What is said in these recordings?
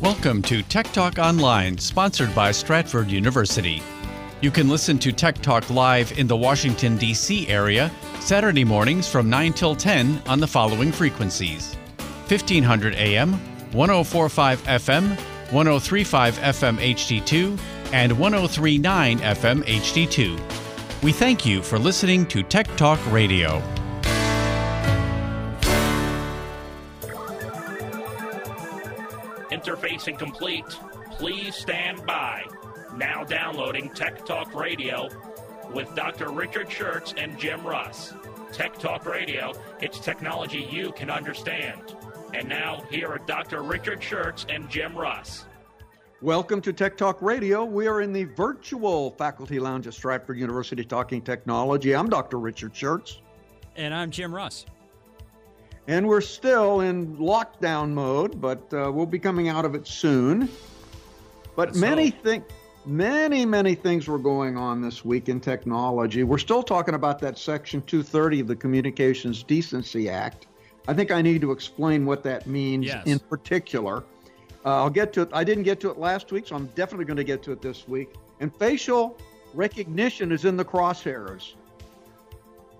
Welcome to Tech Talk Online, sponsored by Stratford University. You can listen to Tech Talk live in the Washington, D.C. area Saturday mornings from 9 till 10 on the following frequencies 1500 AM, 1045 FM, 1035 FM HD2, and 1039 FM HD2. We thank you for listening to Tech Talk Radio. Interfacing complete. Please stand by. Now downloading Tech Talk Radio with Dr. Richard Schertz and Jim Russ. Tech Talk Radio, it's technology you can understand. And now, here are Dr. Richard Schertz and Jim Russ. Welcome to Tech Talk Radio. We are in the virtual faculty lounge at Stratford University talking technology. I'm Dr. Richard Schertz. And I'm Jim Russ. And we're still in lockdown mode, but uh, we'll be coming out of it soon. But Let's many think many, many things were going on this week in technology. We're still talking about that Section 230 of the Communications Decency Act. I think I need to explain what that means Yes. in particular. Uh, I'll get to it. I didn't get to it last week, so I'm definitely going to get to it this week. And facial recognition is in the crosshairs.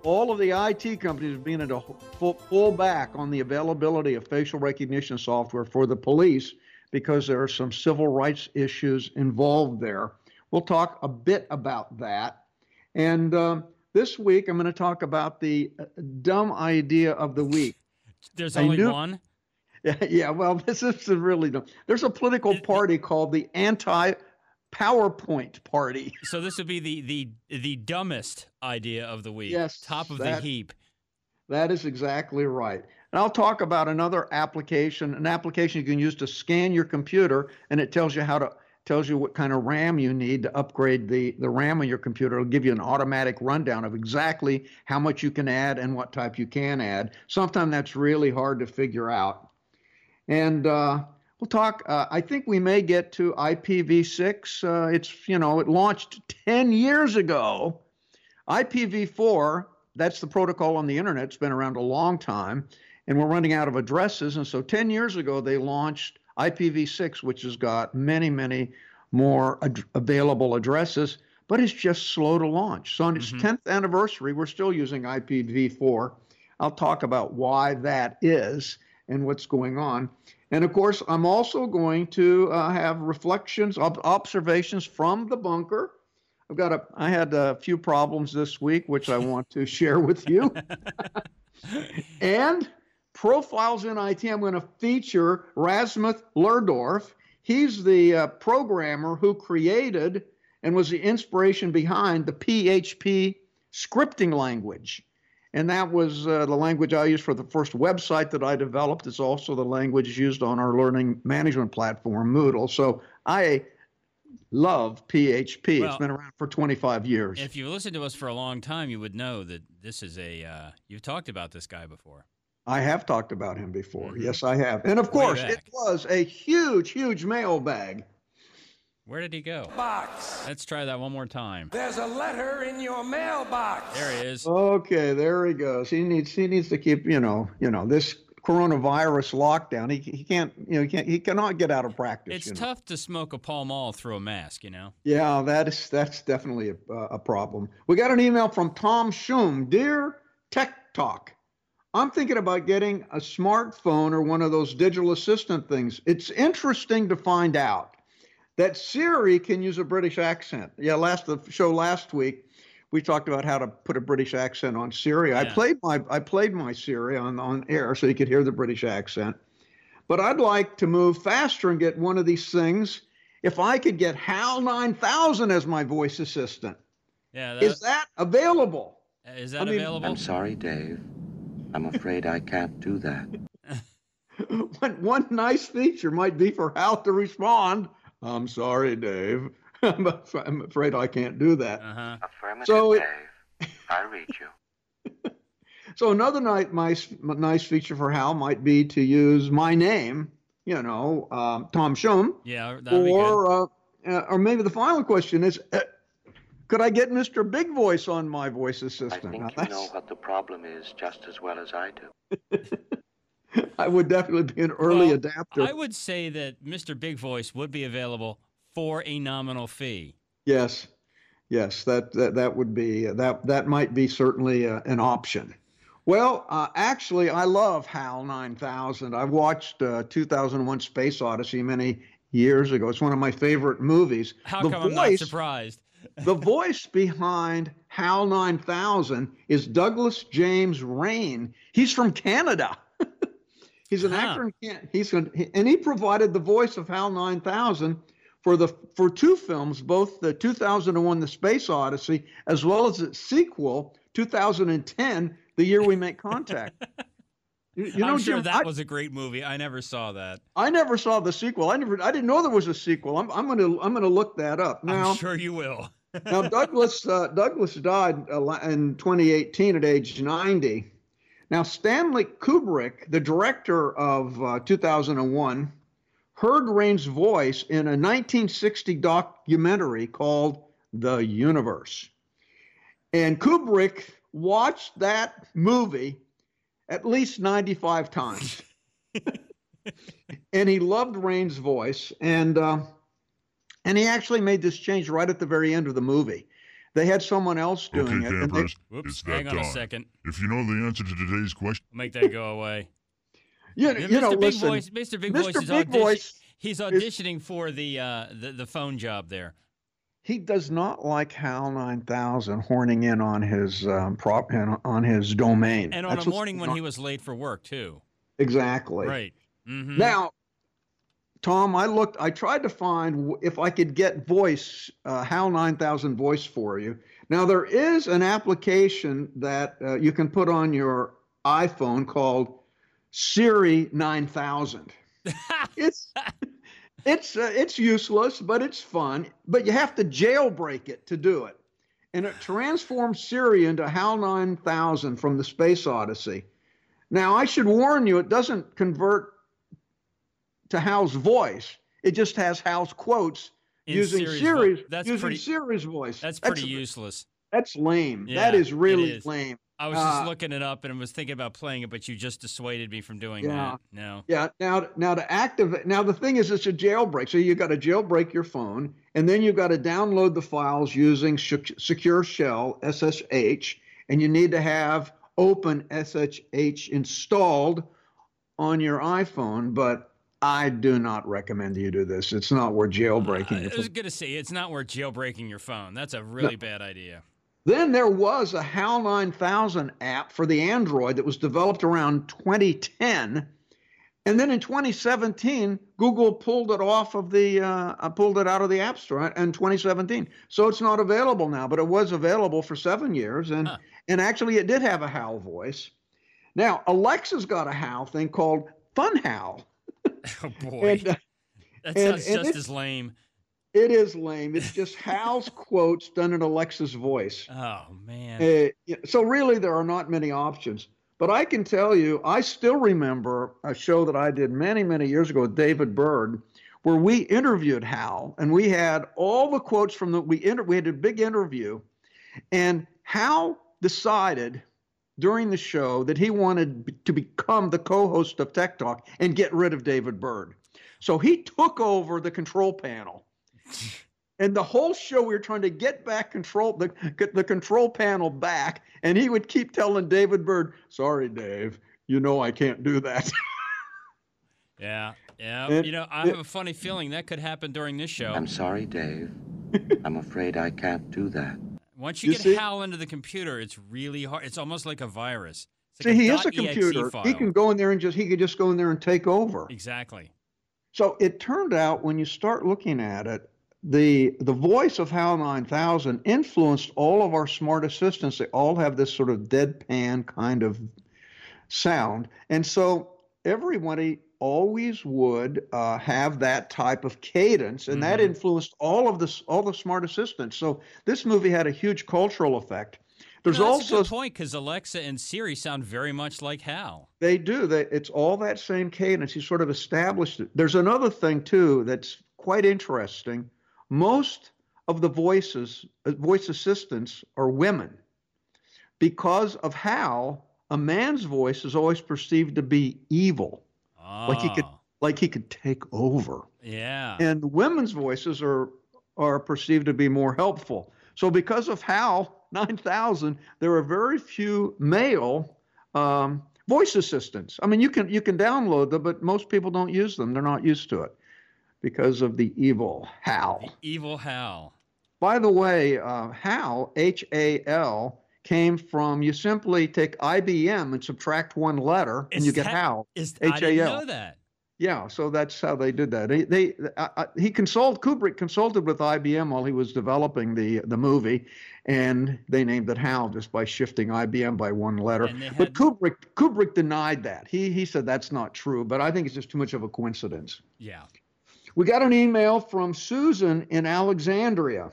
All of the IT companies are beginning to pull, pull back on the availability of facial recognition software for the police because there are some civil rights issues involved there. We'll talk a bit about that. And um, this week, I'm going to talk about the uh, dumb idea of the week. There's I only knew- one. Yeah, yeah, well, this is really dumb. There's a political party called the Anti PowerPoint Party. So this would be the the the dumbest idea of the week. Yes, Top of the heap. That is exactly right. And I'll talk about another application, an application you can use to scan your computer, and it tells you how to tells you what kind of RAM you need to upgrade the the RAM on your computer. It'll give you an automatic rundown of exactly how much you can add and what type you can add. Sometimes that's really hard to figure out. And uh, we'll talk. Uh, I think we may get to IPv6. Uh, it's you know it launched 10 years ago. IPv4, that's the protocol on the internet. It's been around a long time, and we're running out of addresses. And so 10 years ago, they launched IPv6, which has got many, many more ad- available addresses, but it's just slow to launch. So on its Mhm. 10th anniversary, we're still using IPv4. I'll talk about why that is and what's going on. And of course, I'm also going to uh, have reflections, ob- observations from the bunker. I've got a, I had a few problems this week, which I want to share with you. and profiles in IT, I'm going to feature Rasmus Lerdorf. He's the uh, programmer who created and was the inspiration behind the PHP scripting language. And that was uh, the language I used for the first website that I developed. It's also the language used on our learning management platform, Moodle. So I love PHP. It's been around for 25 years. If you listened to us for a long time, you would know that this is a. Uh, you've talked about this guy before. I have talked about him before. Mhm. Yes, I have. And of Way course, back. it was a huge, huge mailbag. Where did he go? box. Let's try that one more time. There's a letter in your mailbox. There he is. Okay, there he goes. He needs he needs to keep, you know, you know, this coronavirus lockdown. He, he can't, you know, he can't he cannot get out of practice. It's you know. tough to smoke a Pall Mall through a mask, you know. Yeah, that is that's definitely a, a problem. We got an email from Tom Shum, Dear Tech Talk, I'm thinking about getting a smartphone or one of those digital assistant things. It's interesting to find out that Siri can use a British accent. Yeah, last the show last week we talked about how to put a British accent on Siri. I played my I played my Siri on on air so you could hear the British accent. But I'd like to move faster and get one of these things. If I could get HAL 9000 as my voice assistant, Yeah. That, is that available? is that I mean- available? I'm sorry, Dave. I'm afraid I can't do that. one, one nice feature might be for HAL to respond. I'm sorry, Dave. I'm af- I'm afraid I can't do that. Uh huh. Affirmative, So it- Dave. I read you. So another night, nice, nice feature for HAL might be to use my name, you know, um, Tom Schum, Yeah, that'd be good. or uh, uh, or maybe the final question is, uh, could I get Mr. Big Voice on my voice assistant? I think Now, you know what the problem is just as well as I do. I would definitely be an early Well, adapter. I would say that Mr. Big Voice would be available for a nominal fee. Yes, yes, that that, that would be that that might be certainly uh, an option. Well, uh, actually, I love HAL 9000. I watched uh, 2001: Space Odyssey many years ago. It's one of my favorite movies. How the come I'm not surprised? the voice behind HAL 9000 is Douglas James Rain. He's from Canada. He's an Huh. actor in he's an, and he provided the voice of HAL 9000 for the for two films, both the 2001 The Space Odyssey as well as its sequel 2010, The Year We Make Contact. You, you know, I'm sure Jim, that I, was a great movie. I never saw that. I never saw the sequel. I never I didn't know there was a sequel. I'm, I'm gonna I'm gonna look that up now. I'm sure you will. now Douglas uh, Douglas died uh, in 2018 at age 90. Now Stanley Kubrick, the director of uh, 2001, heard Rain's voice in a 1960 documentary called The Universe. And Kubrick watched that movie at least 95 times. and he loved Rain's voice and uh, and he actually made this change right at the very end of the movie. They had someone else doing okay, it. and they- campers, Whoops, hang on time. a second. If you know the answer to today's question, Make that go away. you, Yeah, you know, Mr. Big listen, Voice, Mr. Big Mr. Voice is Big audition- Voice He's auditioning for the, uh, the the phone job there. he does not like HAL 9000 horning in on his um, prop on his domain. And on That's a morning when going he was late for work too. exactly Right. hmm Now, Tom, I looked. I tried to find if I could get voice uh, HAL 9000 voice for you. Now there is an application that uh, you can put on your iPhone called Siri 9000. it's it's uh, it's useless, but it's fun. But you have to jailbreak it to do it, and it transforms Siri into HAL 9000 from the Space Odyssey. Now I should warn you, it doesn't convert to Hal's voice. It just has Hal's quotes In using Siri's, vo- that's using pretty- Siri's voice. That's pretty useless. That's lame. Yeah, that is really is. lame. I was just Uh, looking it up and was thinking about playing it, but you just dissuaded me from doing Yeah. that. No. Yeah. Now, now to activate. Now the thing is, it's a jailbreak. So you got to jailbreak your phone, and then you've got to download the files using Sec- Secure Shell SSH, and you need to have Open SSH installed on your iPhone. But I do not recommend you do this. It's not worth jailbreaking. I your was phone. gonna say it's not worth jailbreaking your phone. That's a really bad idea. Then there was a HAL 9000 app for the Android that was developed around 2010. And then in 2017, Google pulled it off of the, uh, uh, pulled it out of the App Store in 2017. So it's not available now, but it was available for seven years. And, Huh. and actually, it did have a HAL voice. Now, Alexa's got a HAL thing called Fun HAL. Oh boy, And, uh, that and- sounds and just as lame. it is lame. It's just Hal's quotes done in Alexa's voice. Oh man. Uh, so really, there are not many options. But I can tell you, I still remember a show that I did many, many years ago with David Bird, where we interviewed Hal, and we had all the quotes from the we inter, we had a big interview, and Hal decided during the show that he wanted b- to become the co-host of Tech Talk and get rid of David Bird. So he took over the control panel. And the whole show, we were trying to get back control the the control panel back, and he would keep telling David Bird, "Sorry, Dave, you know I can't do that." Yeah. Yeah. It- you know, I it- have a funny feeling that could happen during this show. I'm sorry, Dave. I'm afraid I can't do that. Once you, You get see? HAL into the computer, it's really hard. It's almost like a virus. It's See, like he is a computer. He can go in there and just he could just go in there and take over. Exactly. So it turned out when you start looking at it, the the voice of HAL 9000 influenced all of our smart assistants. They all have this sort of deadpan kind of sound, and so everybody always would uh, have that type of cadence, and that Mhm. influenced all of this all the smart assistants. So this movie had a huge cultural effect. There's You know, that's a also good point because Alexa and Siri sound very much like HAL. they do. They, it's all that same cadence. He sort of established it. There's another thing too that's quite interesting. Most of the voices, uh, voice assistants, are women. Because of how a man's voice is always perceived to be evil, Oh, like he could like he could take over. Yeah. And women's voices are are perceived to be more helpful. So because of HAL 9000, there are very few male um, voice assistants. I mean, you can you can download them, but most people don't use them. They're not used to it because of the evil HAL. Evil Hal. By the way, uh, HAL, H A L, came from you simply take IBM and subtract one letter, and you get HAL. Is I didn't H-A-L. know that. Yeah, so that's how they did that. They, they uh, uh, he consult Kubrick consulted with IBM while he was developing the the movie, and they named it HAL just by shifting IBM by one letter. They But Kubrick Kubrick denied that. He he said that's not true. But I think it's just too much of a coincidence. Yeah. We got an email from Susan in Alexandria.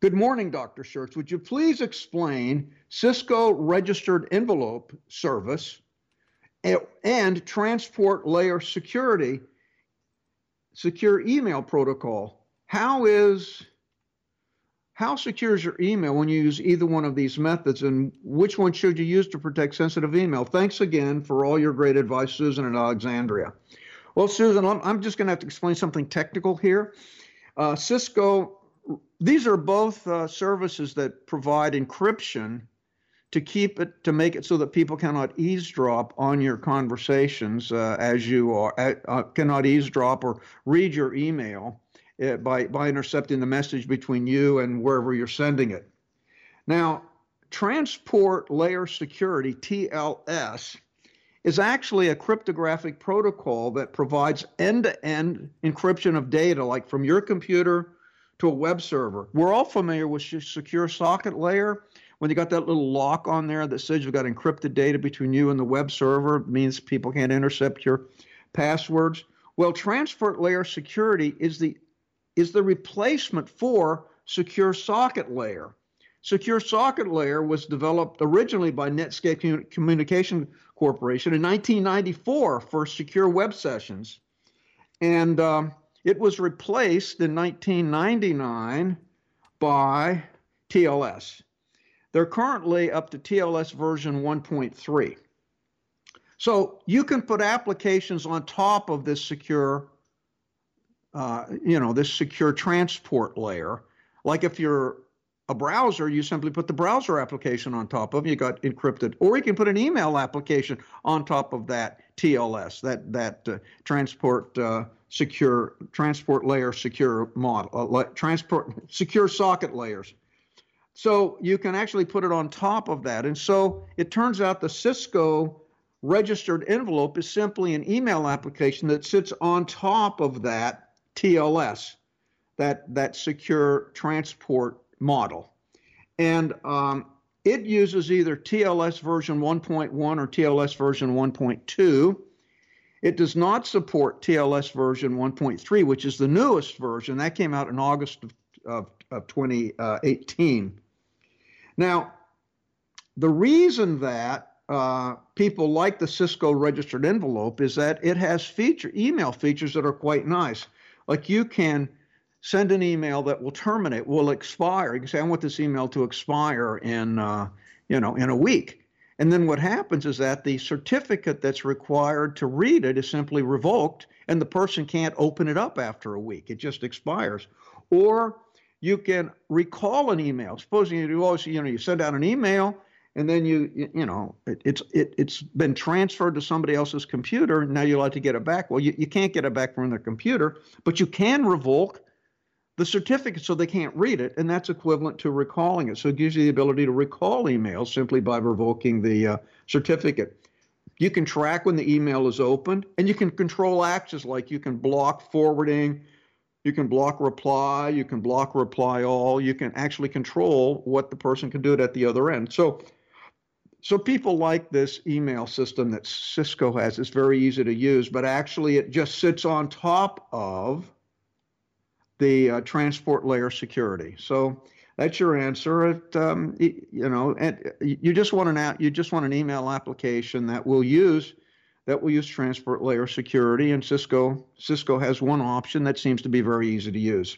Good morning, Dr. Schertz. Would you please explain Cisco registered envelope service and transport layer security secure email protocol? How is how secure is your email when you use either one of these methods, and which one should you use to protect sensitive email? Thanks again for all your great advice, Susan and Alexandria. Well, Susan, I'm, I'm just going to have to explain something technical here. Uh, Cisco, these are both uh, services that provide encryption to keep it to make it so that people cannot eavesdrop on your conversations uh, as you are uh, uh, cannot eavesdrop or read your email uh, by by intercepting the message between you and wherever you're sending it. Now, transport layer security (TLS) is actually a cryptographic protocol that provides end-to-end encryption of data, like from your computer to a web server. We're all familiar with secure socket layer. When you got that little lock on there that says you've got encrypted data between you and the web server, it means people can't intercept your passwords. Well, transport layer security is the is the replacement for secure socket layer. Secure socket layer was developed originally by Netscape Communication Corporation in 1994 for secure web sessions, and um, it was replaced in 1999 by TLS. They're currently up to TLS version 1.3. So you can put applications on top of this secure, uh, you know, this secure transport layer. Like if you're a browser, you simply put the browser application on top of it, you got encrypted. Or you can put an email application on top of that TLS, that that uh, transport uh, secure transport layer secure model, uh, transport secure socket layers. So you can actually put it on top of that. And so it turns out the Cisco registered envelope is simply an email application that sits on top of that TLS, that, that secure transport model. And um, it uses either TLS version 1.1 or TLS version 1.2. It does not support TLS version 1.3, which is the newest version. That came out in August of, of, of 2018. Now, the reason that uh, people like the Cisco registered envelope is that it has feature email features that are quite nice. Like you can send an email that will terminate, will expire. You can say, I want this email to expire in, uh, you know, in a week. And then what happens is that the certificate that's required to read it is simply revoked, and the person can't open it up after a week. It just expires. Or you can recall an email. Supposing you always, you know, you send out an email, and then you, you know, it, it's it, it's been transferred to somebody else's computer. And now you like to get it back. Well, you, you can't get it back from their computer, but you can revoke the certificate so they can't read it, and that's equivalent to recalling it. So it gives you the ability to recall emails simply by revoking the uh, certificate. You can track when the email is opened, and you can control actions like you can block forwarding, you can block reply, you can block reply all, you can actually control what the person can do it at the other end. So so people like this email system that Cisco has. It's very easy to use, but actually it just sits on top of the uh, transport layer security. So that's your answer. It, um, you know, and you just want an you just want an email application that will use that will use transport layer security. And Cisco Cisco has one option that seems to be very easy to use.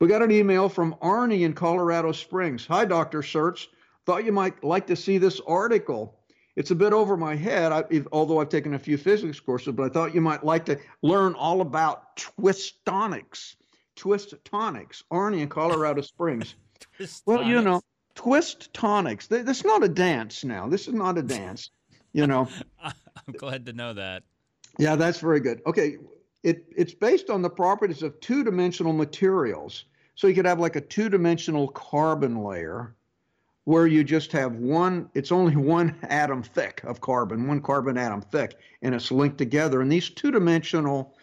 We got an email from Arnie in Colorado Springs. Hi, Dr. Schertz. Thought you might like to see this article. It's a bit over my head, I, although I've taken a few physics courses, but I thought you might like to learn all about twistonics. Twistonics, Arnie in Colorado Springs. well, you know, twist tonics. This is not a dance now. This is not a dance, you know. I'm glad to know that. Yeah, that's very good. Okay, it, it's based on the properties of two dimensional materials. So you could have like a two dimensional carbon layer where you just have one, it's only one atom thick of carbon, one carbon atom thick, and it's linked together. And these two dimensional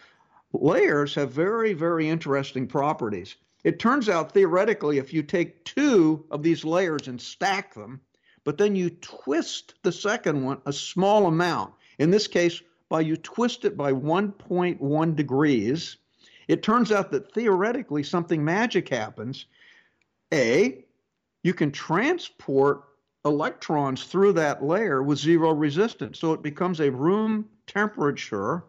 layers have very, very interesting properties. It turns out theoretically, if you take two of these layers and stack them, but then you twist the second one a small amount, in this case, by you twist it by 1.1 degrees, it turns out that theoretically something magic happens. A, you can transport electrons through that layer with zero resistance. So it becomes a room temperature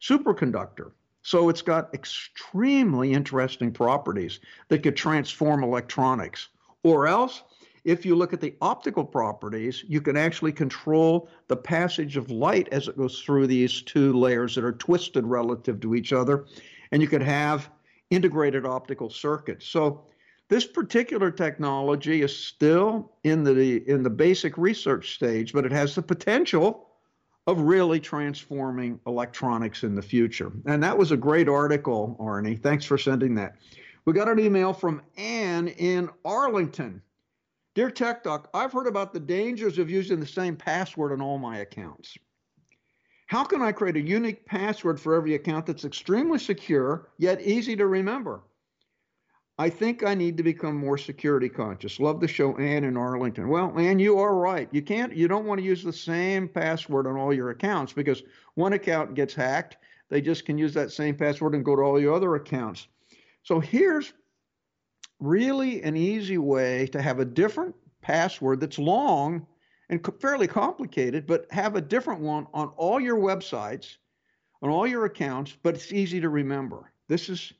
superconductor. So it's got extremely interesting properties that could transform electronics. Or else, if you look at the optical properties, you can actually control the passage of light as it goes through these two layers that are twisted relative to each other. And you could have integrated optical circuits. So this particular technology is still in the in the basic research stage, but it has the potential of really transforming electronics in the future. And that was a great article, Arnie. Thanks for sending that. We got an email from Anne in Arlington. Dear Tech Doc, I've heard about the dangers of using the same password on all my accounts. How can I create a unique password for every account that's extremely secure yet easy to remember? I think I need to become more security conscious. Love the show, Ann in Arlington. Well, Ann, you are right. You can't, you don't want to use the same password on all your accounts because one account gets hacked. They just can use that same password and go to all your other accounts. So here's really an easy way to have a different password that's long and fairly complicated, but have a different one on all your websites, on all your accounts, but it's easy to remember. This is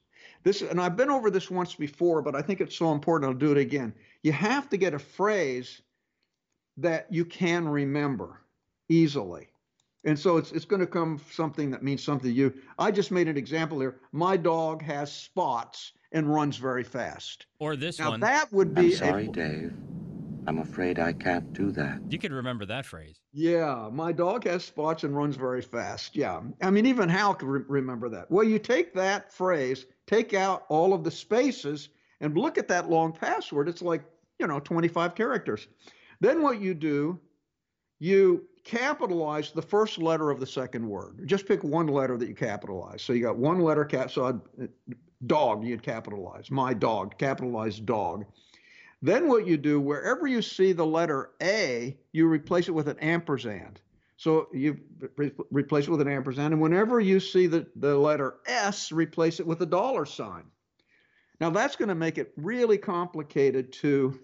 this, and I've been over this once before, but I think it's so important. I'll do it again. You have to get a phrase that you can remember easily. And so it's it's going to come something that means something to you. I just made an example here. My dog has spots and runs very fast. Or this now, one. That would be. I'm sorry, a, Dave. I'm afraid I can't do that. You could remember that phrase. Yeah, my dog has spots and runs very fast. Yeah. I mean, even Hal could re- remember that. Well, you take that phrase, take out all of the spaces, and look at that long password. It's like, you know, 25 characters. Then what you do, you capitalize the first letter of the second word. Just pick one letter that you capitalize. So you got one letter cap. So I'd, uh, dog, you'd capitalize. My dog, capitalize dog. Then what you do, wherever you see the letter A, you replace it with an ampersand. So you re- replace it with an ampersand, and whenever you see the, the letter S, replace it with a dollar sign. Now that's going to make it really complicated to,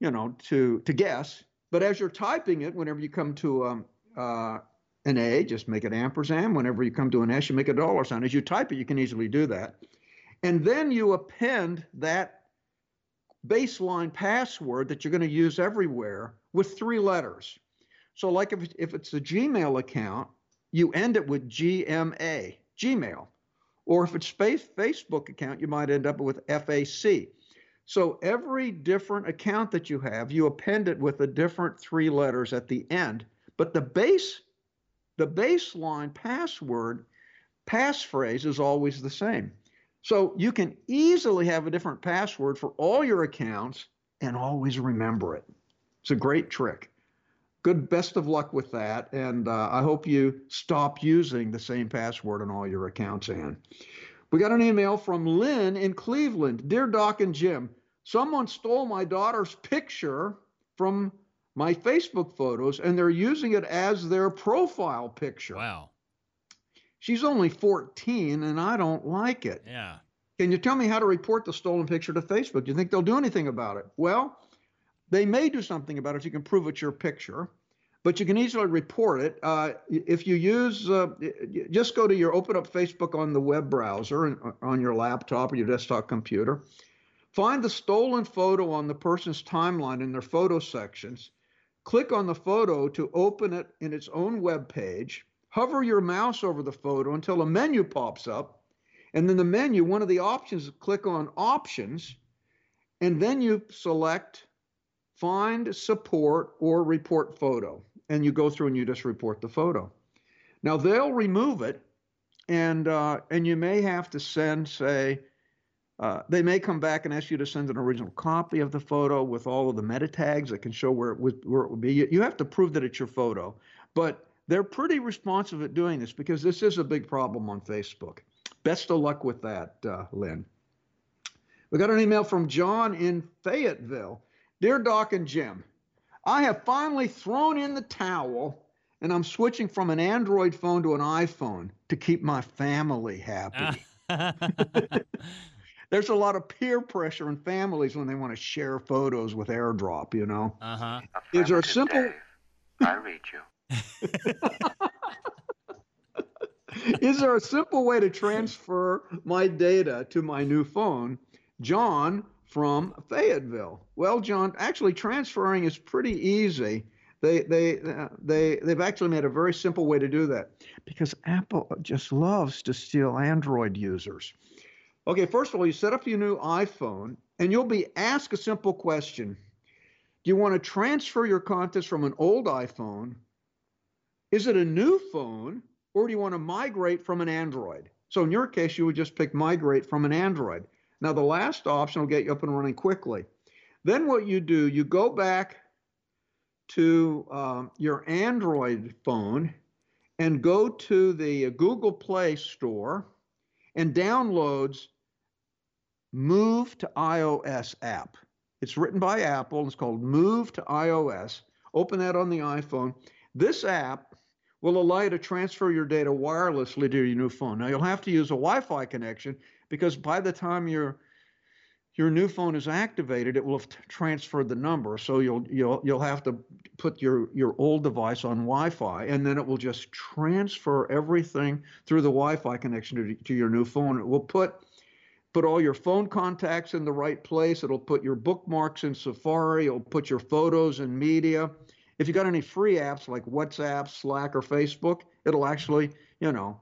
you know, to to guess. But as you're typing it, whenever you come to um, uh, an A, just make it ampersand. Whenever you come to an S, you make a dollar sign. As you type it, you can easily do that. And then you append that baseline password that you're going to use everywhere with three letters. So, like if, if it's a Gmail account, you end it with GMA, Gmail. Or if it's space Facebook account, you might end up with FAC. So every different account that you have, you append it with a different three letters at the end. But the base, the baseline password, passphrase is always the same. So you can easily have a different password for all your accounts and always remember it. It's a great trick. Good, best of luck with that. And uh, I hope you stop using the same password on all your accounts, Ann. We got an email from Lynn in Cleveland. Dear Doc and Jim, someone stole my daughter's picture from my Facebook photos and they're using it as their profile picture. Wow. She's only 14 and I don't like it. Yeah. Can you tell me how to report the stolen picture to Facebook? Do you think they'll do anything about it? Well, they may do something about it if you can prove it's your picture, but you can easily report it. Uh, if you use, uh, just go to your open up Facebook on the web browser uh, on your laptop or your desktop computer. Find the stolen photo on the person's timeline in their photo sections. click on the photo to open it in its own web page, hover your mouse over the photo until a menu pops up, and then the menu, one of the options, click on Options, and then you select Find, Support, or Report Photo. And you go through and you just report the photo. Now they'll remove it, and uh, and you may have to send, say, uh, they may come back and ask you to send an original copy of the photo with all of the meta tags that can show where it would where it would be. You, have to prove that it's your photo, but they're pretty responsive at doing this because this is a big problem on Facebook. Best of luck with that, uh, Lynn. We got an email from John in Fayetteville. Dear Doc and Jim, I have finally thrown in the towel and I'm switching from an Android phone to an iPhone to keep my family happy. There's a lot of peer pressure in families when they want to share photos with AirDrop, you know. Uh-huh. Is there a simple Dave, I read you. Is there a simple way to transfer my data to my new phone? John from Fayetteville. Well, John, actually transferring is pretty easy. They they uh, they they've actually made a very simple way to do that because Apple just loves to steal Android users. Okay, first of all, you set up your new iPhone and you'll be asked a simple question. Do you want to transfer your contents from an old iPhone? Is it a new phone or do you want to migrate from an Android? So in your case, you would just pick migrate from an Android. Now, the last option will get you up and running quickly. Then what you do, you go back to um, your Android phone and go to the Google Play Store and downloads Move to iOS app. It's written by Apple. It's called Move to iOS. Open that on the iPhone. This app will allow you to transfer your data wirelessly to your new phone. Now you'll have to use a Wi-Fi connection because by the time your your new phone is activated, it will have transferred the number. So you'll you'll you'll have to put your your old device on Wi-Fi, and then it will just transfer everything through the Wi-Fi connection to, to your new phone. It will put put all your phone contacts in the right place. It'll put your bookmarks in Safari. It'll put your photos and media. If you got any free apps like WhatsApp, Slack, or Facebook, it'll actually, you know,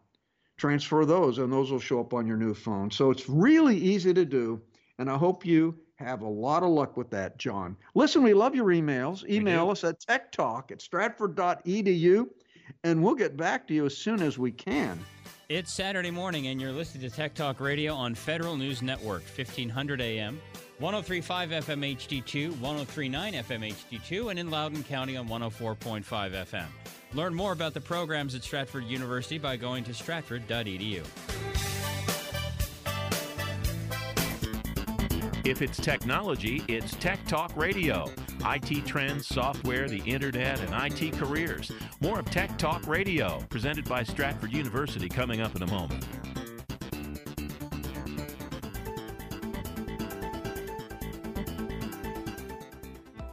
transfer those and those will show up on your new phone. So it's really easy to do. And I hope you have a lot of luck with that, John. Listen, we love your emails. Email us at techtalk at stratford.edu and we'll get back to you as soon as we can. It's Saturday morning, and you're listening to Tech Talk Radio on Federal News Network, 1500 AM, 1035 FM HD2, 1039 FM HD2, and in Loudoun County on 104.5 FM. Learn more about the programs at Stratford University by going to stratford.edu. If it's technology, it's Tech Talk Radio. IT trends, software, the internet, and IT careers. More of Tech Talk Radio, presented by Stratford University, coming up in a moment.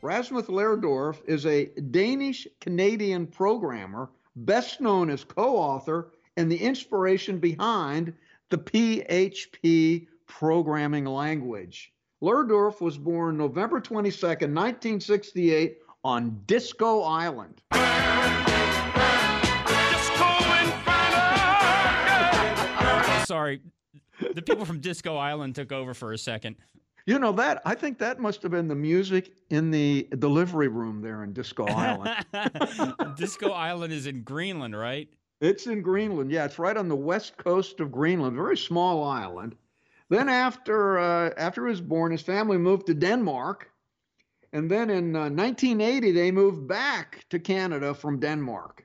Rasmus Lerdorf is a Danish Canadian programmer, best known as co author and the inspiration behind the PHP programming language. Lerdorf was born November 22nd, 1968, on Disko Island. Sorry, the people from Disko Island took over for a second. You know that I think that must have been the music in the delivery room there in Disko Island. Disko Island is in Greenland, right? It's in Greenland. Yeah, it's right on the west coast of Greenland, very small island. Then after uh, after he was born, his family moved to Denmark, and then in uh, 1980 they moved back to Canada from Denmark,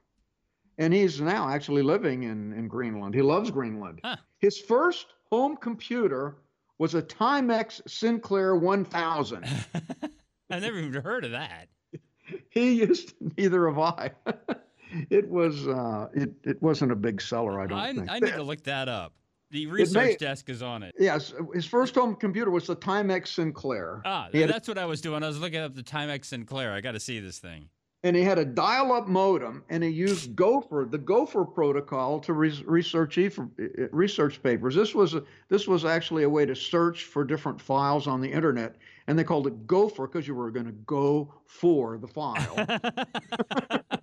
and he's now actually living in in Greenland. He loves Greenland. Huh. His first home computer was a Timex Sinclair 1000. I never even heard of that. he used neither have I. it was uh, it it wasn't a big seller, I don't I, think. I need to look that up. The research may- desk is on it. Yes, his first home computer was the Timex Sinclair. Ah, had a- that's what I was doing. I was looking up the Timex Sinclair. I got to see this thing. And he had a dial-up modem, and he used Gopher, the Gopher protocol, to re- research e- research papers. This was a, this was actually a way to search for different files on the internet, and they called it Gopher because you were going to go for the file.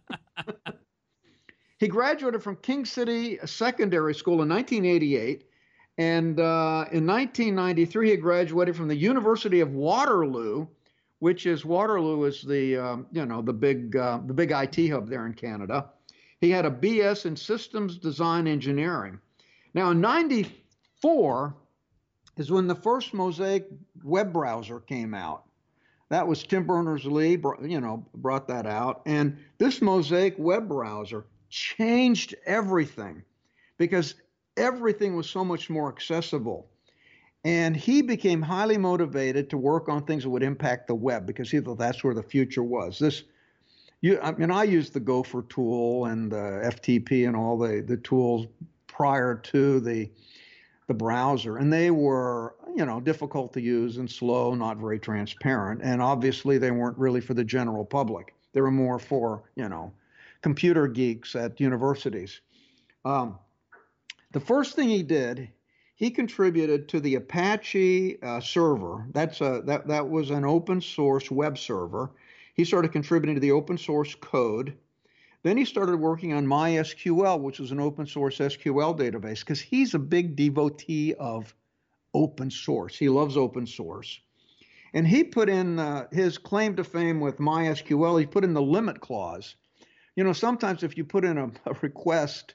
he graduated from King City Secondary School in 1988. And uh, in 1993, he graduated from the University of Waterloo, which is Waterloo is the um, you know the big uh, the big IT hub there in Canada. He had a BS in Systems Design Engineering. Now in '94 is when the first Mosaic web browser came out. That was Tim Berners-Lee, you know, brought that out, and this Mosaic web browser changed everything because everything was so much more accessible. And he became highly motivated to work on things that would impact the web because he thought that's where the future was. This, you, I mean, I used the Gopher tool and the FTP and all the the tools prior to the the browser, and they were, you know, difficult to use and slow, not very transparent, and obviously they weren't really for the general public. They were more for, you know, computer geeks at universities. Um, the first thing he did, he contributed to the Apache uh, server. That's a that that was an open source web server. He started contributing to the open source code. Then he started working on MySQL, which was an open source SQL database, because he's a big devotee of open source. He loves open source. And he put in uh, his claim to fame with MySQL, he put in the limit clause. You know, sometimes if you put in a, a request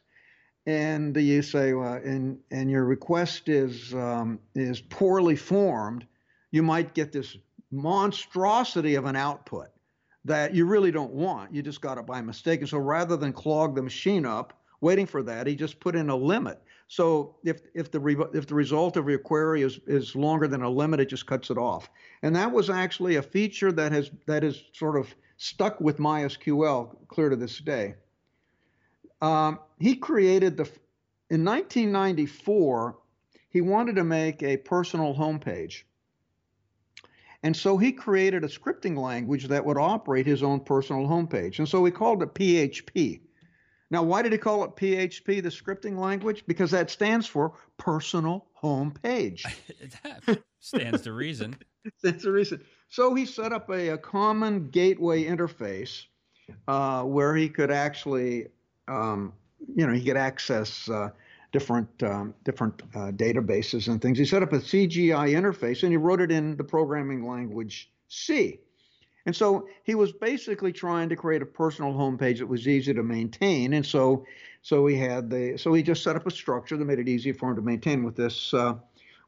and you say, uh, and, and your request is, um, is poorly formed, you might get this monstrosity of an output that you really don't want. You just got it by mistake. And so rather than clog the machine up waiting for that, he just put in a limit. So if if the re- if the result of your query is is longer than a limit, it just cuts it off. And that was actually a feature that has that is sort of stuck with MySQL clear to this day. Um, he created the in 1994. He wanted to make a personal homepage. And so he created a scripting language that would operate his own personal homepage. And so he called it PHP. Now, why did he call it PHP, the scripting language? Because that stands for personal homepage. that stands to reason. That's the reason. So he set up a, a common gateway interface uh, where he could actually, um, you know, he could access uh, different um, different uh, databases and things. He set up a CGI interface and he wrote it in the programming language C. And so he was basically trying to create a personal homepage that was easy to maintain. And so, so he had the so he just set up a structure that made it easy for him to maintain with this uh,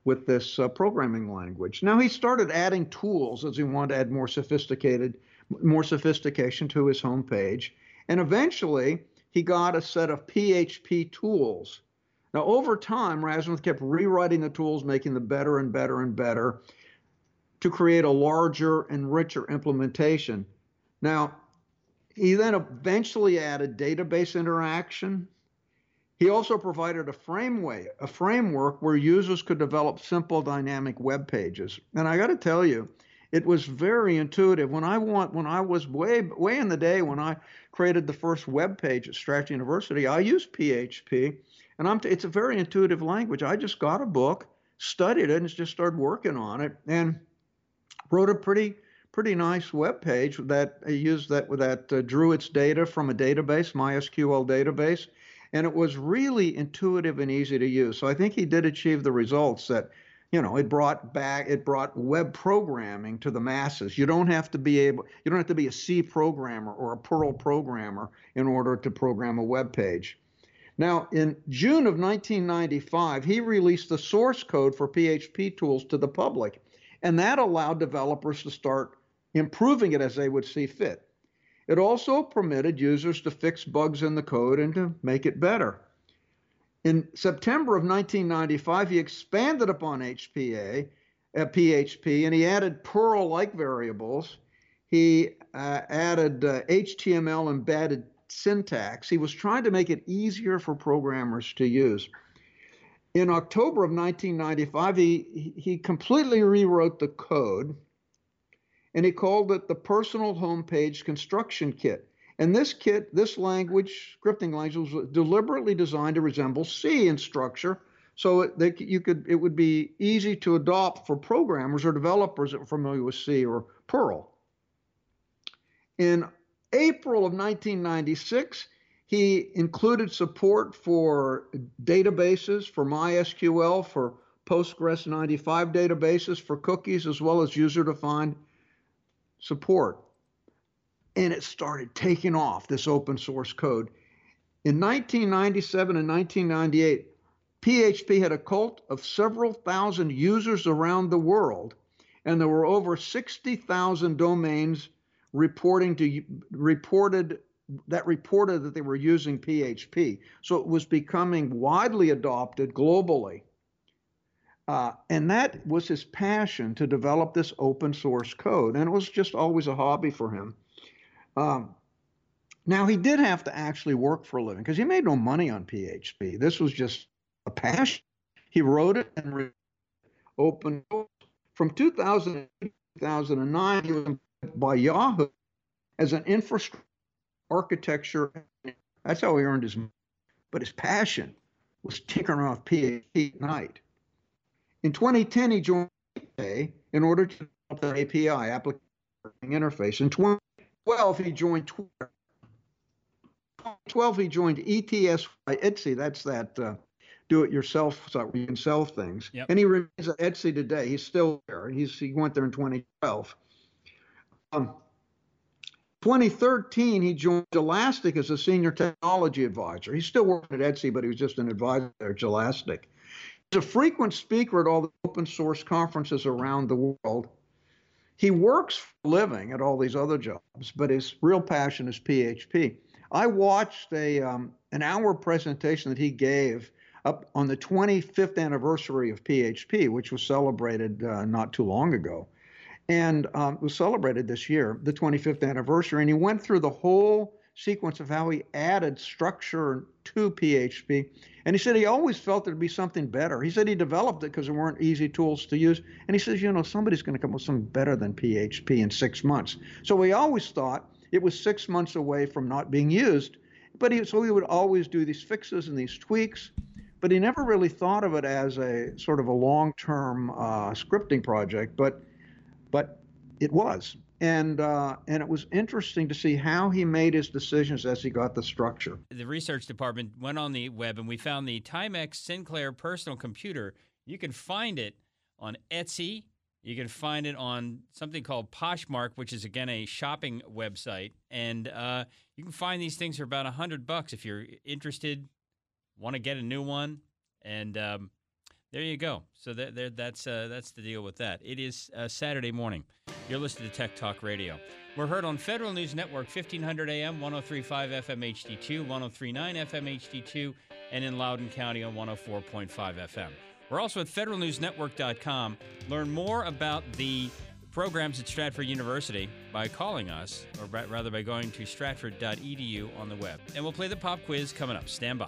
with this uh, programming language. Now he started adding tools as he wanted to add more sophisticated, more sophistication to his homepage, and eventually he got a set of PHP tools. Now over time, Rasmussen kept rewriting the tools, making them better and better and better to create a larger and richer implementation. Now, he then eventually added database interaction. He also provided a framework, a framework where users could develop simple dynamic web pages. And I got to tell you, it was very intuitive. When I want, when I was way way in the day when I created the first web page at Stratford University, I used PHP, and I'm t- it's a very intuitive language. I just got a book, studied it, and just started working on it, and wrote a pretty pretty nice web page that used that that uh, drew its data from a database, MySQL database, and it was really intuitive and easy to use. So I think he did achieve the results that you know it brought back it brought web programming to the masses. You don't have to be able you don't have to be a c programmer or a perl programmer in order to program a web page. Now in june of 1995 he released the source code for php tools to the public and that allowed developers to start improving it as they would see fit. It also permitted users to fix bugs in the code and to make it better in September of 1995, he expanded upon HPA, uh, PHP, and he added Perl-like variables. He uh, added uh, HTML embedded syntax. He was trying to make it easier for programmers to use. In October of 1995, he, he completely rewrote the code and he called it the Personal Homepage Construction Kit. And this kit, this language, scripting language, was deliberately designed to resemble C in structure, so it, they, you could it would be easy to adopt for programmers or developers that were familiar with C or Perl. In April of 1996, he included support for databases, for MySQL, for Postgres 95 databases, for cookies, as well as user-defined support and it started taking off this open source code. In 1997 and 1998, PHP had a cult of several thousand users around the world, and there were over 60,000 domains reporting to reported that reported that they were using PHP. So it was becoming widely adopted globally. Uh, and that was his passion to develop this open source code. And it was just always a hobby for him. Um, now he did have to actually work for a living because he made no money on PHP. This was just a passion. He wrote it and re- open from 2000 to 2009. He was employed by Yahoo as an infrastructure architecture. That's how he earned his money. But his passion was tinkering off PHP at night. In 2010, he joined in order to develop an API application interface. In 20 12, he joined Twitter. 12, he joined ETS by Etsy. That's that uh, do-it-yourself where you can sell things. Yep. And he remains at Etsy today. He's still there. He's he went there in 2012. Um, 2013, he joined Elastic as a senior technology advisor. He's still working at Etsy, but he was just an advisor there at Elastic. He's a frequent speaker at all the open source conferences around the world. He works for living at all these other jobs, but his real passion is PHP. I watched a um, an hour presentation that he gave up on the 25th anniversary of PHP, which was celebrated uh, not too long ago, and um, was celebrated this year, the 25th anniversary. And he went through the whole sequence of how he added structure to PHP. And he said he always felt there'd be something better. He said he developed it because there weren't easy tools to use. And he says, you know, somebody's going to come up with something better than PHP in six months. So he always thought it was six months away from not being used. But he, so he would always do these fixes and these tweaks. But he never really thought of it as a sort of a long-term uh, scripting project. But but it was and uh, and it was interesting to see how he made his decisions as he got the structure. The research department went on the web and we found the Timex Sinclair personal computer. You can find it on Etsy. You can find it on something called Poshmark, which is again a shopping website, and uh, you can find these things for about a hundred bucks if you're interested, want to get a new one, and um, there you go. So that, there, that's uh, that's the deal with that. It is uh, Saturday morning. You're listening to Tech Talk Radio. We're heard on Federal News Network, 1500 AM, 1035 FM HD2, 1039 FM HD2, and in Loudoun County on 104.5 FM. We're also at federalnewsnetwork.com. Learn more about the programs at Stratford University by calling us, or rather by going to stratford.edu on the web. And we'll play the pop quiz coming up. Stand by.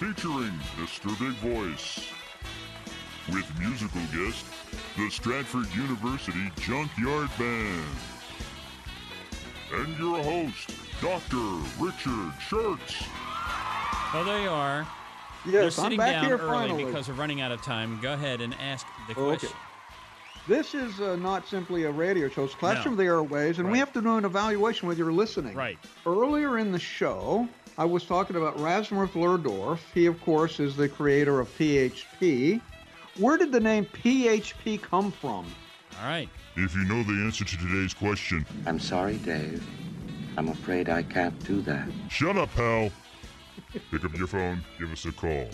featuring Mr. Big Voice, with musical guest, the Stratford University Junkyard Band, and your host, Dr. Richard Shurtz. Oh, there you are. You're Yes, I'm sitting back down here early finally. because we're running out of time. Go ahead and ask the Okay. question. This is uh, not simply a radio show. It's Clash No. from the Airways, and we have to do an evaluation whether you're listening. Right. Earlier in the show, I was talking about Rasmus Lerdorf. He, of course, is the creator of PHP. Where did the name PHP come from? All right. If you know the answer to today's question, I'm sorry, Dave. I'm afraid I can't do that. shut up, pal. Pick up your phone, give us a call.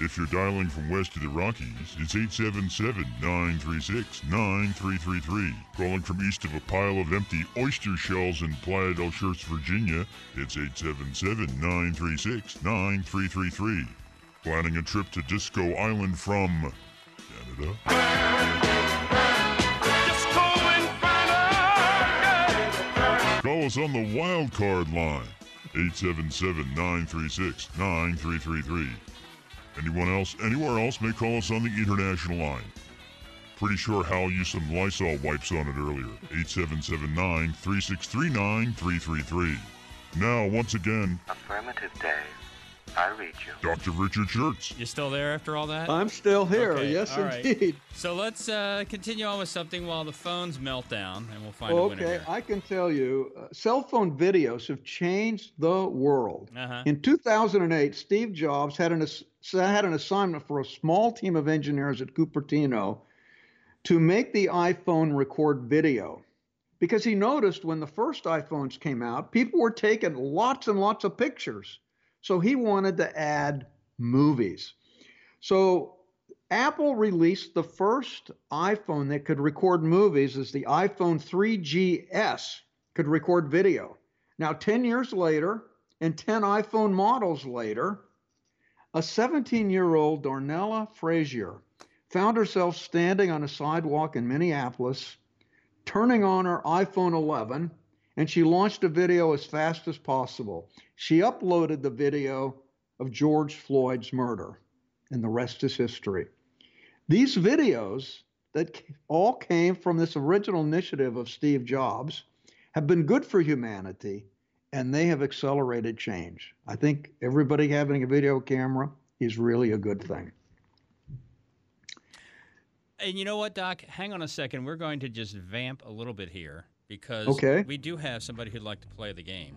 If you're dialing from west to the Rockies, it's 877-936-9333. Calling from east of a pile of empty oyster shells in Playa del Church, Virginia, it's 877-936-9333. Planning a trip to Disko Island from Canada? Call us on the wild card line, 877-936-9333. Anyone else, anywhere else may call us on the international line. Pretty sure Hal used some Lysol wipes on it earlier. 8779-3639-333. Now, once again, Affirmative, Dave. I read you. Dr. Richard Shurtz. You're still there after all that? I'm still here. Okay, yes, all right. indeed. So let's uh, continue on with something while the phones melt down, and we'll find a winner Okay, here. I can tell you, uh, cell phone videos have changed the world. Uh-huh. In 2008, Steve Jobs had an ass- had an assignment for a small team of engineers at Cupertino to make the iPhone record video. Because he noticed when the first iPhones came out, people were taking lots and lots of pictures. So he wanted to add movies. So Apple released the first iPhone that could record movies as the iPhone 3GS could record video. Now, 10 years later, and 10 iPhone models later, a 17 year old Darnella Frazier found herself standing on a sidewalk in Minneapolis, turning on her iPhone 11, and she launched a video as fast as possible. She uploaded the video of George Floyd's murder, and the rest is history. These videos that all came from this original initiative of Steve Jobs have been good for humanity and they have accelerated change. I think everybody having a video camera is really a good thing. And you know what, Doc? Hang on a second. We're going to just vamp a little bit here because Okay. we do have somebody who'd like to play the game.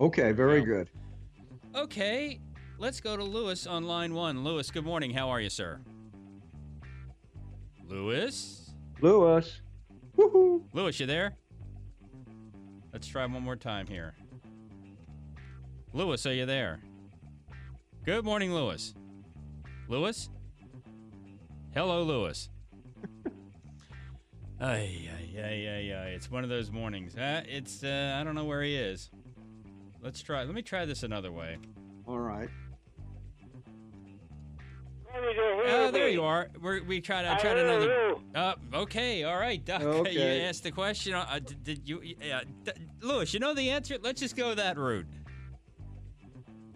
Okay, very Well- good. Okay, let's go to Lewis on line one. Lewis, good morning. How are you, sir? Lewis? Lewis. Woohoo. Lewis, you there? Let's try one more time here. Lewis, are you there? Good morning, Lewis. Lewis? Hello, Lewis. Ay, ay, ay, ay, ay. It's one of those mornings. Uh, it's, uh, I don't know where he is. Let's try, let me try this another way. All right. Oh, there you are. We're, we tried. I tried another. Uh, okay, all right, Doc. Okay. You asked the question. Uh, did, did you, uh, D- Lewis? You know the answer. Let's just go that route.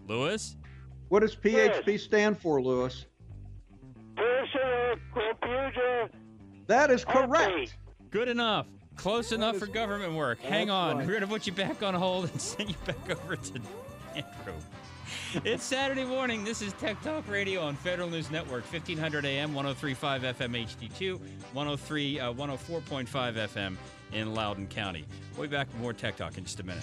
Lewis. What does PHP stand for, Lewis? Personal computer. That is Okay. correct. Good enough. Close enough is- for government work. Hang on. right. We're gonna put you back on hold and send you back over to Andrew. It's Saturday morning. This is Tech Talk Radio on Federal News Network, 1500 AM, 1035 FM HD2, 103, uh, 104.5 FM in Loudoun County. We'll be back with more Tech Talk in just a minute.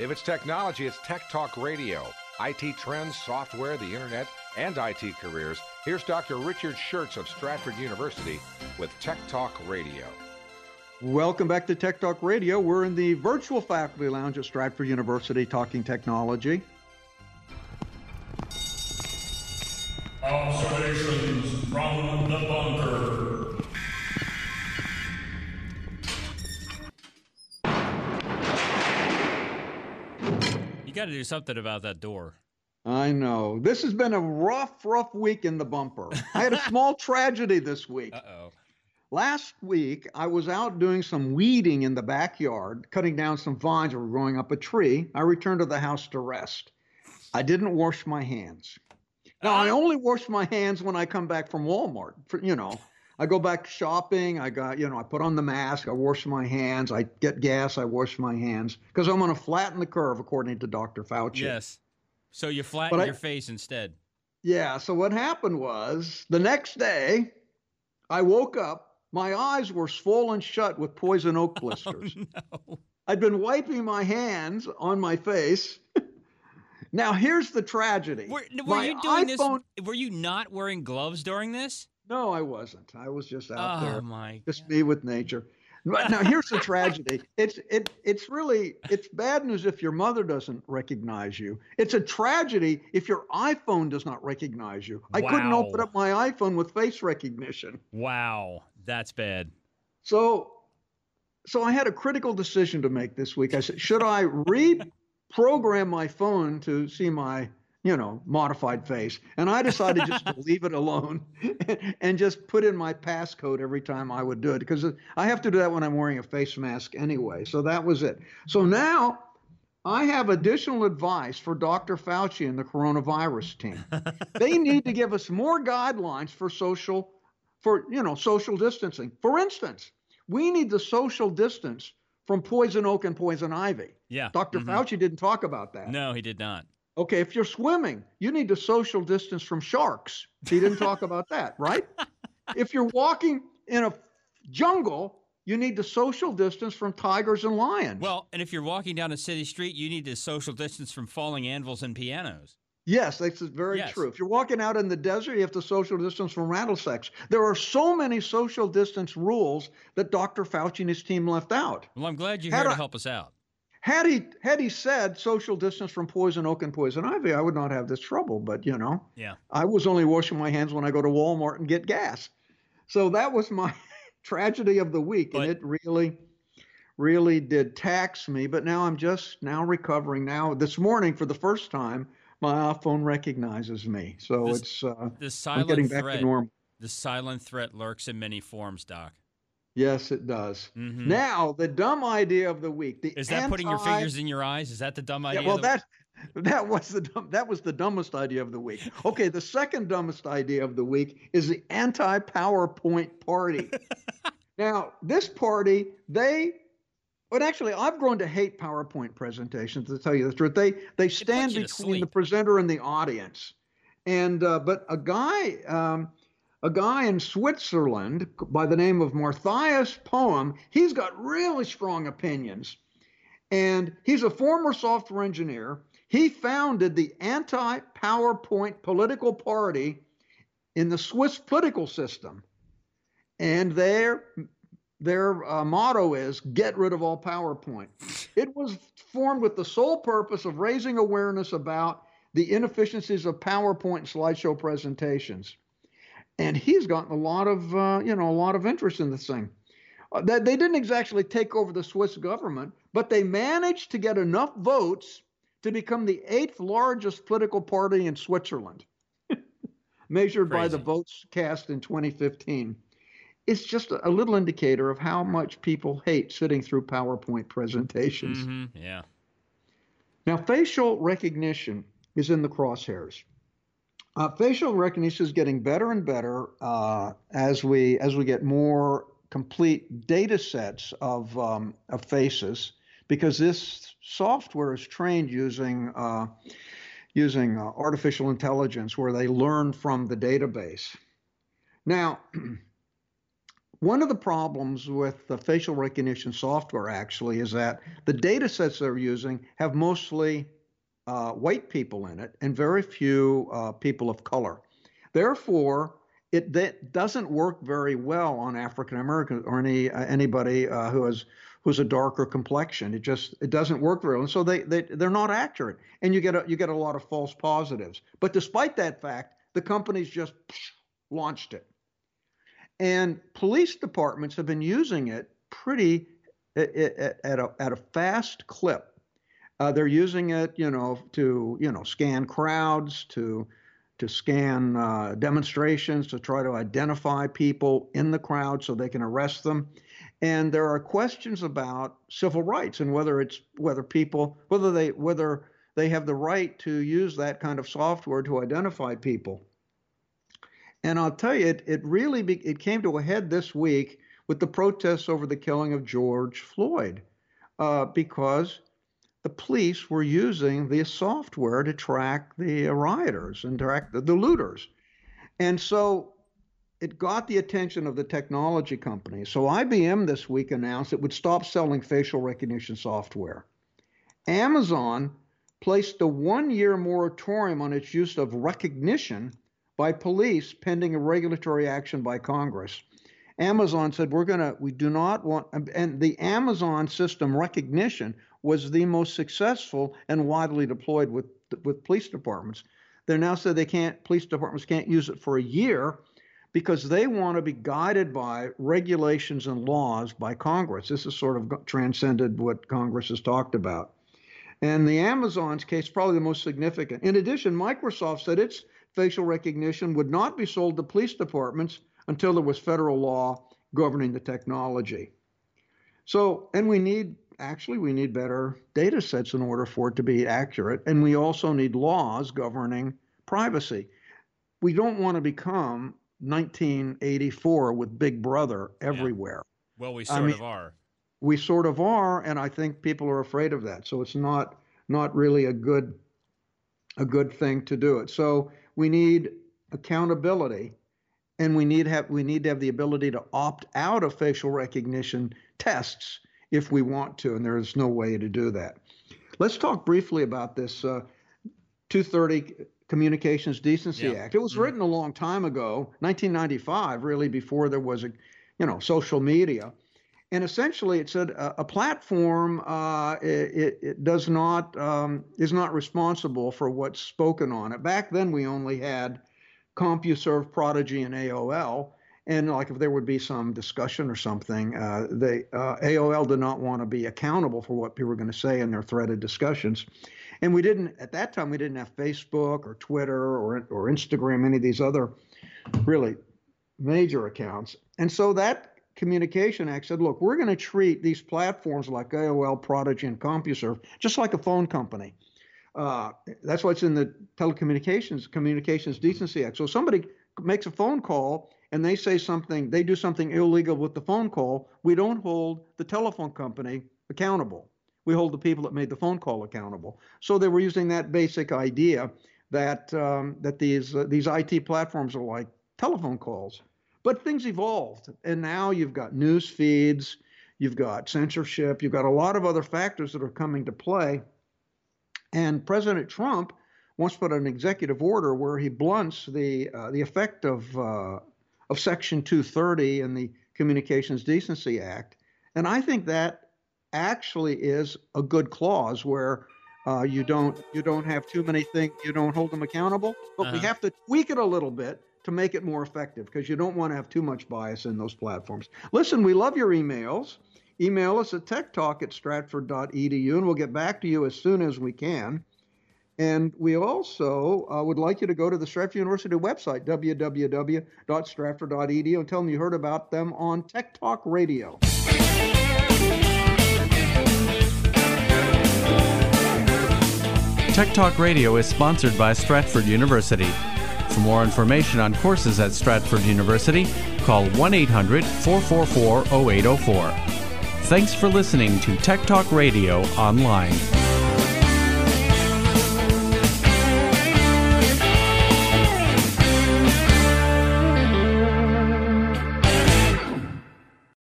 If it's technology, it's Tech Talk Radio. IT trends, software, the internet, and IT careers. Here's Dr. Richard Shurtz of Stratford University with Tech Talk Radio. Welcome back to Tech Talk Radio. We're in the virtual faculty lounge at Stratford University talking technology. Observations from the bunker. Got to do something about that door. I know. This has been a rough, rough week in the bumper. I had a small tragedy this week. Uh oh. Last week, I was out doing some weeding in the backyard, cutting down some vines that were growing up a tree. I returned to the house to rest. I didn't wash my hands. Now, I only wash my hands when I come back from Walmart. For, you know, I go back shopping. I got, you know, I put on the mask. I wash my hands. I get gas. I wash my hands because I'm going to flatten the curve, according to Dr. Fauci. Yes. So you flatten But I- your face instead. Yeah. So what happened was the next day, I woke up. My eyes were swollen shut with poison oak oh, blisters. No. I'd been wiping my hands on my face. now here's the tragedy. Were, were you doing iPhone- this? Were you not wearing gloves during this? No, I wasn't. I was just out oh there, my! just me with nature. But now here's the tragedy. It's it it's really it's bad news if your mother doesn't recognize you. It's a tragedy if your iPhone does not recognize you. I couldn't open up my iPhone with face recognition. Wow, that's bad. So, so I had a critical decision to make this week. I said, should I reprogram my phone to see my, you know, modified face? And I decided just to leave it alone and just put in my passcode every time I would do it because I have to do that when I'm wearing a face mask anyway. So that was it. So now I have additional advice for Dr. Fauci and the coronavirus team. they need to give us more guidelines for social for you know social distancing. For instance, we need the social distance from poison oak and poison ivy. Yeah. Dr. mhm. Fauci didn't talk about that. No, he did not. Okay, if you're swimming, you need to social distance from sharks. He didn't talk about that, right? If you're walking in a jungle, you need to social distance from tigers and lions. Well, and if you're walking down a city street, you need to social distance from falling anvils and pianos. Yes, that's very Yes. true. If you're walking out in the desert, you have to social distance from rattlesnakes. There are so many social distance rules that Dr. Fauci and his team left out. Well, I'm glad you're Had here to I- help us out. Had he had he said social distance from poison oak and poison ivy, I would not have this trouble. But you know, Yeah. I was only washing my hands when I go to Walmart and get gas. So that was my tragedy of the week, and it really, really did tax me. But now I'm just now recovering. Now this morning, for the first time, my iPhone recognizes me. So This- it's uh, The I'm silent getting back threat. to normal. The silent threat lurks in many forms, Doc. Yes, it does. Mhm. Now the dumb idea of the week. The Is that putting your fingers in your eyes? Is that the dumb idea? Yeah, well, of the- that that was the dumb, that was the dumbest idea of the week. Okay, the second dumbest idea of the week is the anti-PowerPoint party. now, this party, they, but actually, I've grown to hate PowerPoint presentations. To tell you the truth, they they stand between the presenter and the audience. And uh, but a guy. Um, a guy in Switzerland by the name of Matthias Poehm, he's got really strong opinions and he's a former software engineer. He founded the anti PowerPoint political party in the Swiss political system. And their, their uh, motto is get rid of all PowerPoint. It was formed with the sole purpose of raising awareness about the inefficiencies of PowerPoint slideshow presentations. And he's gotten a lot of, uh, you know, a lot of interest in this thing. Uh, they, they didn't exactly take over the Swiss government, but they managed to get enough votes to become the eighth largest political party in Switzerland, measured by the votes cast in 2015. It's just a, a little indicator of how much people hate sitting through PowerPoint presentations. Mhm, Yeah. Now, facial recognition is in the crosshairs. Uh, facial recognition is getting better and better uh, as we as we get more complete data sets of um, of faces, because this software is trained using uh, using uh, artificial intelligence, where they learn from the database. Now, one of the problems with the facial recognition software actually is that the data sets they're using have mostly uh, white people in it and very few uh, people of color. Therefore, it that doesn't work very well on African Americans or any uh, anybody uh, who has who's a darker complexion. It just it doesn't work very well, and so they they they're not accurate, and you get a you get a lot of false positives. But despite that fact, the companies just launched it, and police departments have been using it pretty at, at, at a at a fast clip. Uh, they're using it, you know, to you know scan crowds, to to scan uh, demonstrations, to try to identify people in the crowd so they can arrest them. And there are questions about civil rights and whether it's whether people whether they whether they have the right to use that kind of software to identify people. And I'll tell you, it, it really be, it came to a head this week with the protests over the killing of George Floyd, uh, because the police were using the software to track the rioters and track the, the looters. And so it got the attention of the technology companies. So IBM this week announced it would stop selling facial recognition software. Amazon placed a one year moratorium on its use of Rekognition by police pending a regulatory action by Congress. Amazon said, We're going to, we do not want, and the Amazon system Rekognition was the most successful and widely deployed with, with police departments. They now say they can't, police departments can't use it for a year because they want to be guided by regulations and laws by Congress. This has sort of transcended what Congress has talked about. And the Amazon's case, probably the most significant. In addition, Microsoft said its facial recognition would not be sold to police departments until there was federal law governing the technology. So, and we need actually we need better data sets in order for it to be accurate, and we also need laws governing privacy. We don't want to become 1984 with Big Brother everywhere. Well, we I sort mean- of are. We sort of are, and I think people are afraid of that. So it's not not really a good a good thing to do it. So we need accountability, and we need have we need to have the ability to opt out of facial recognition tests if we want to, and there is no way to do that. Let's talk briefly about this uh, 230 Communications Decency Yeah. Act. It was written a long time ago, 1995, really before there was a, you know, social media. And essentially, it said a, a platform uh, it, it does not um, is not responsible for what's spoken on it. Back then, we only had CompuServe, Prodigy, and AOL. And like if there would be some discussion or something, uh, they uh, AOL did not want to be accountable for what people were going to say in their threaded discussions. And we didn't at that time. We didn't have Facebook or Twitter or or Instagram, any of these other really major accounts. And so that Communication Act said, look, we're going to treat these platforms like AOL, Prodigy, and CompuServe just like a phone company. Uh, that's what's in the Telecommunications Communications Decency Act. So somebody makes a phone call and they say something, they do something illegal with the phone call, we don't hold the telephone company accountable. We hold the people that made the phone call accountable. So they were using that basic idea that um, that these uh, these IT platforms are like telephone calls. But things evolved, and now you've got news feeds, you've got censorship, you've got a lot of other factors that are coming to play. And President Trump once put an executive order where he blunts the uh, the effect of uh, of Section 230 in the Communications Decency Act, and I think that actually is a good clause where uh, you don't you don't have too many things you don't hold them accountable, but we Uh-huh. have to tweak it a little bit to make it more effective because you don't want to have too much bias in those platforms. Listen, we love your emails. Email us at techtalk at stratford.edu and we'll get back to you as soon as we can. And we also uh, would like you to go to the Stratford University website, www.stratford.edu, and tell them you heard about them on Tech Talk Radio. Tech Talk Radio is sponsored by Stratford University. For more information on courses at Stratford University, call 1 800 444 0804. Thanks for listening to Tech Talk Radio Online.